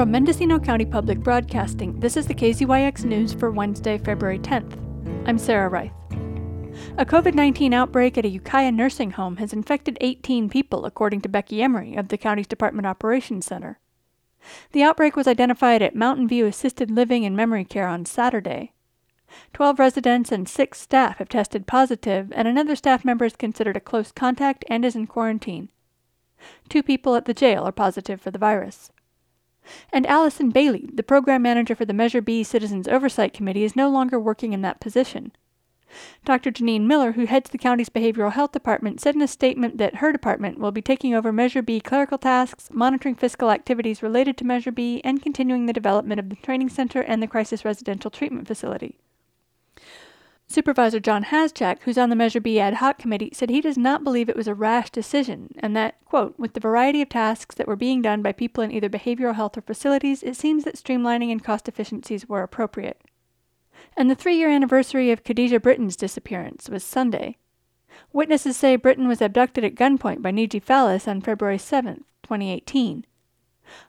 From Mendocino County Public Broadcasting, this is the KZYX News for Wednesday, February 10th. I'm Sarah Reith. A COVID 19 outbreak at a Ukiah nursing home has infected 18 people, according to Becky Emery of the county's Department Operations Center. The outbreak was identified at Mountain View Assisted Living and Memory Care on Saturday. Twelve residents and six staff have tested positive, and another staff member is considered a close contact and is in quarantine. Two people at the jail are positive for the virus. And Allison Bailey, the program manager for the Measure B Citizens Oversight Committee, is no longer working in that position. Dr. Jenine Miller, who heads the county's behavioral health department, said in a statement that her department will be taking over Measure B clerical tasks, monitoring fiscal activities related to Measure B, and continuing the development of the training center and the crisis residential treatment facility. Supervisor John Haschak, who's on the Measure B ad hoc committee, said he does not believe it was a rash decision, and that, quote, with the variety of tasks that were being done by people in either behavioral health or facilities, it seems that streamlining and cost efficiencies were appropriate. And the three year anniversary of Khadijah Britton's disappearance was Sunday. Witnesses say Britton was abducted at gunpoint by Negie Fallis on February 7, 2018.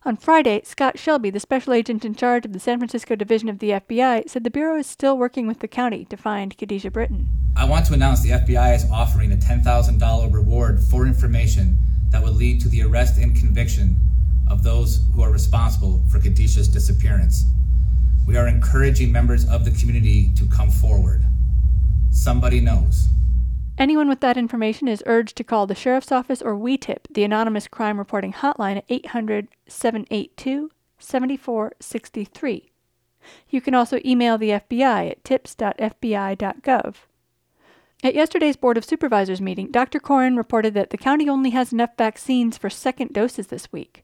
On Friday, Scott Shelby, the special agent in charge of the San Francisco division of the FBI, said the Bureau is still working with the county to find Khadijah Britton. I want to announce the FBI is offering a $10,000 reward for information that would lead to the arrest and conviction of those who are responsible for Khadijah's disappearance. We are encouraging members of the community to come forward. Somebody knows. Anyone with that information is urged to call the Sheriff's Office or WeTip, the anonymous crime reporting hotline at 800 782 7463. You can also email the FBI at tips.fbi.gov. At yesterday's Board of Supervisors meeting, Dr. Coren reported that the county only has enough vaccines for second doses this week.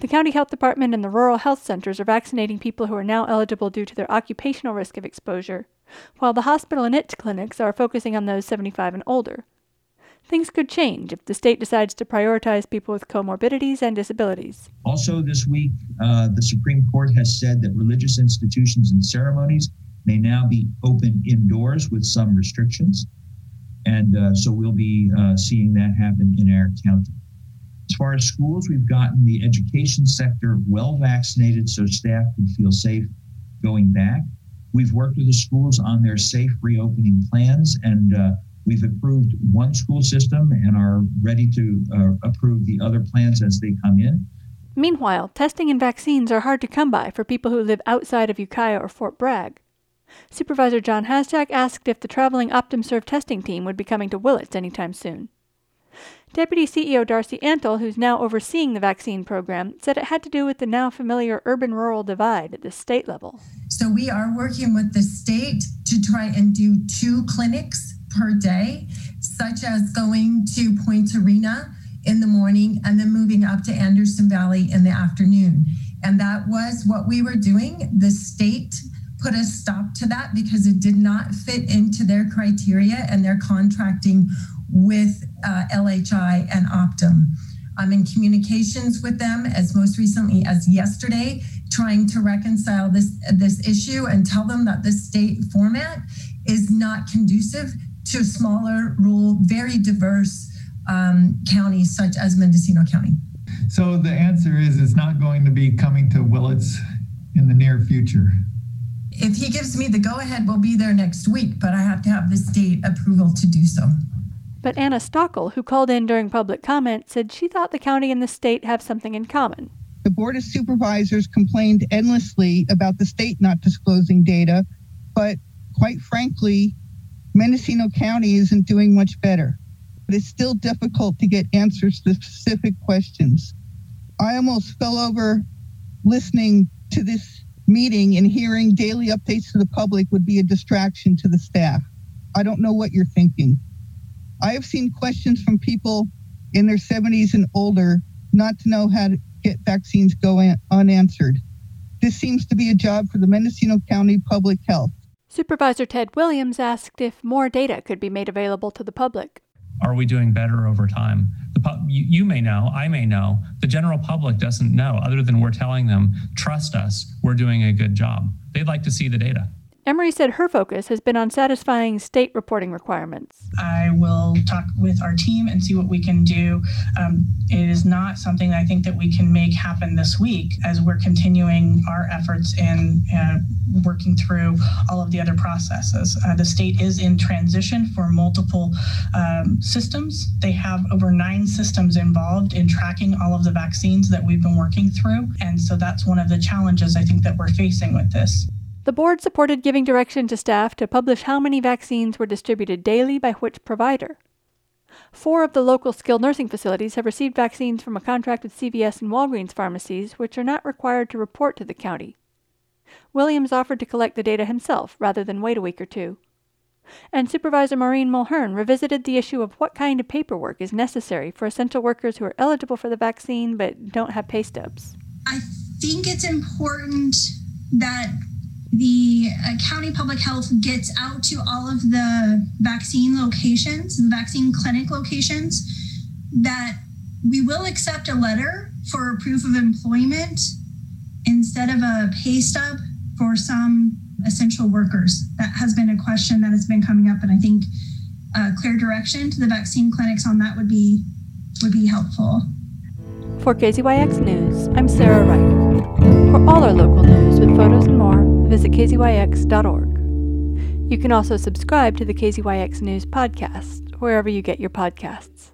The county health department and the rural health centers are vaccinating people who are now eligible due to their occupational risk of exposure, while the hospital and its clinics are focusing on those 75 and older. Things could change if the state decides to prioritize people with comorbidities and disabilities. Also, this week, uh, the Supreme Court has said that religious institutions and ceremonies may now be open indoors with some restrictions. And uh, so we'll be uh, seeing that happen in our county. As far as schools, we've gotten the education sector well vaccinated so staff can feel safe going back. We've worked with the schools on their safe reopening plans, and uh, we've approved one school system and are ready to uh, approve the other plans as they come in. Meanwhile, testing and vaccines are hard to come by for people who live outside of Ukiah or Fort Bragg. Supervisor John Haschak asked if the traveling OptumServe testing team would be coming to Willits anytime soon. Deputy CEO Darcy Antle, who's now overseeing the vaccine program, said it had to do with the now familiar urban rural divide at the state level. So we are working with the state to try and do two clinics per day, such as going to Point Arena in the morning and then moving up to Anderson Valley in the afternoon. And that was what we were doing. The state put a stop to that because it did not fit into their criteria and their contracting with uh, LHI and Optum. I'm in communications with them as most recently as yesterday, trying to reconcile this this issue and tell them that the state format is not conducive to smaller, rural, very diverse um, counties such as Mendocino County. So the answer is it's not going to be coming to Willits in the near future. If he gives me the go ahead, we'll be there next week, but I have to have the state approval to do so. But Anna Stockel, who called in during public comment, said she thought the county and the state have something in common. Board of Supervisors complained endlessly about the state not disclosing data, but quite frankly, Mendocino County isn't doing much better. But it's still difficult to get answers to specific questions. I almost fell over listening to this meeting and hearing daily updates to the public would be a distraction to the staff. I don't know what you're thinking. I have seen questions from people in their 70s and older not to know how to get vaccines go unanswered. This seems to be a job for the Mendocino County Public Health. Supervisor Ted Williams asked if more data could be made available to the public. Are we doing better over time? The you, you may know, I may know. The general public doesn't know, other than we're telling them, trust us, we're doing a good job. They'd like to see the data. Emery said her focus has been on satisfying state reporting requirements. I will talk with our team and see what we can do. Um, it is not something I think that we can make happen this week as we're continuing our efforts in uh, working through all of the other processes. Uh, the state is in transition for multiple um, systems. They have over nine systems involved in tracking all of the vaccines that we've been working through. And so that's one of the challenges I think that we're facing with this. The board supported giving direction to staff to publish how many vaccines were distributed daily by which provider. Four of the local skilled nursing facilities have received vaccines from a contract with CVS and Walgreens pharmacies, which are not required to report to the county. Williams offered to collect the data himself rather than wait a week or two. And Supervisor Maureen Mulheren revisited the issue of what kind of paperwork is necessary for essential workers who are eligible for the vaccine but don't have pay stubs. I think it's important that the uh, county public health gets out to all of the vaccine locations, the vaccine clinic locations, that we will accept a letter for proof of employment instead of a pay stub for some essential workers. That has been a question that has been coming up, and I think uh, clear direction to the vaccine clinics on that would be would be helpful. For KZYX News, I'm Sarah Reith. For all our local news with photos and more, visit kzyx.org. You can also subscribe to the KZYX News podcast wherever you get your podcasts.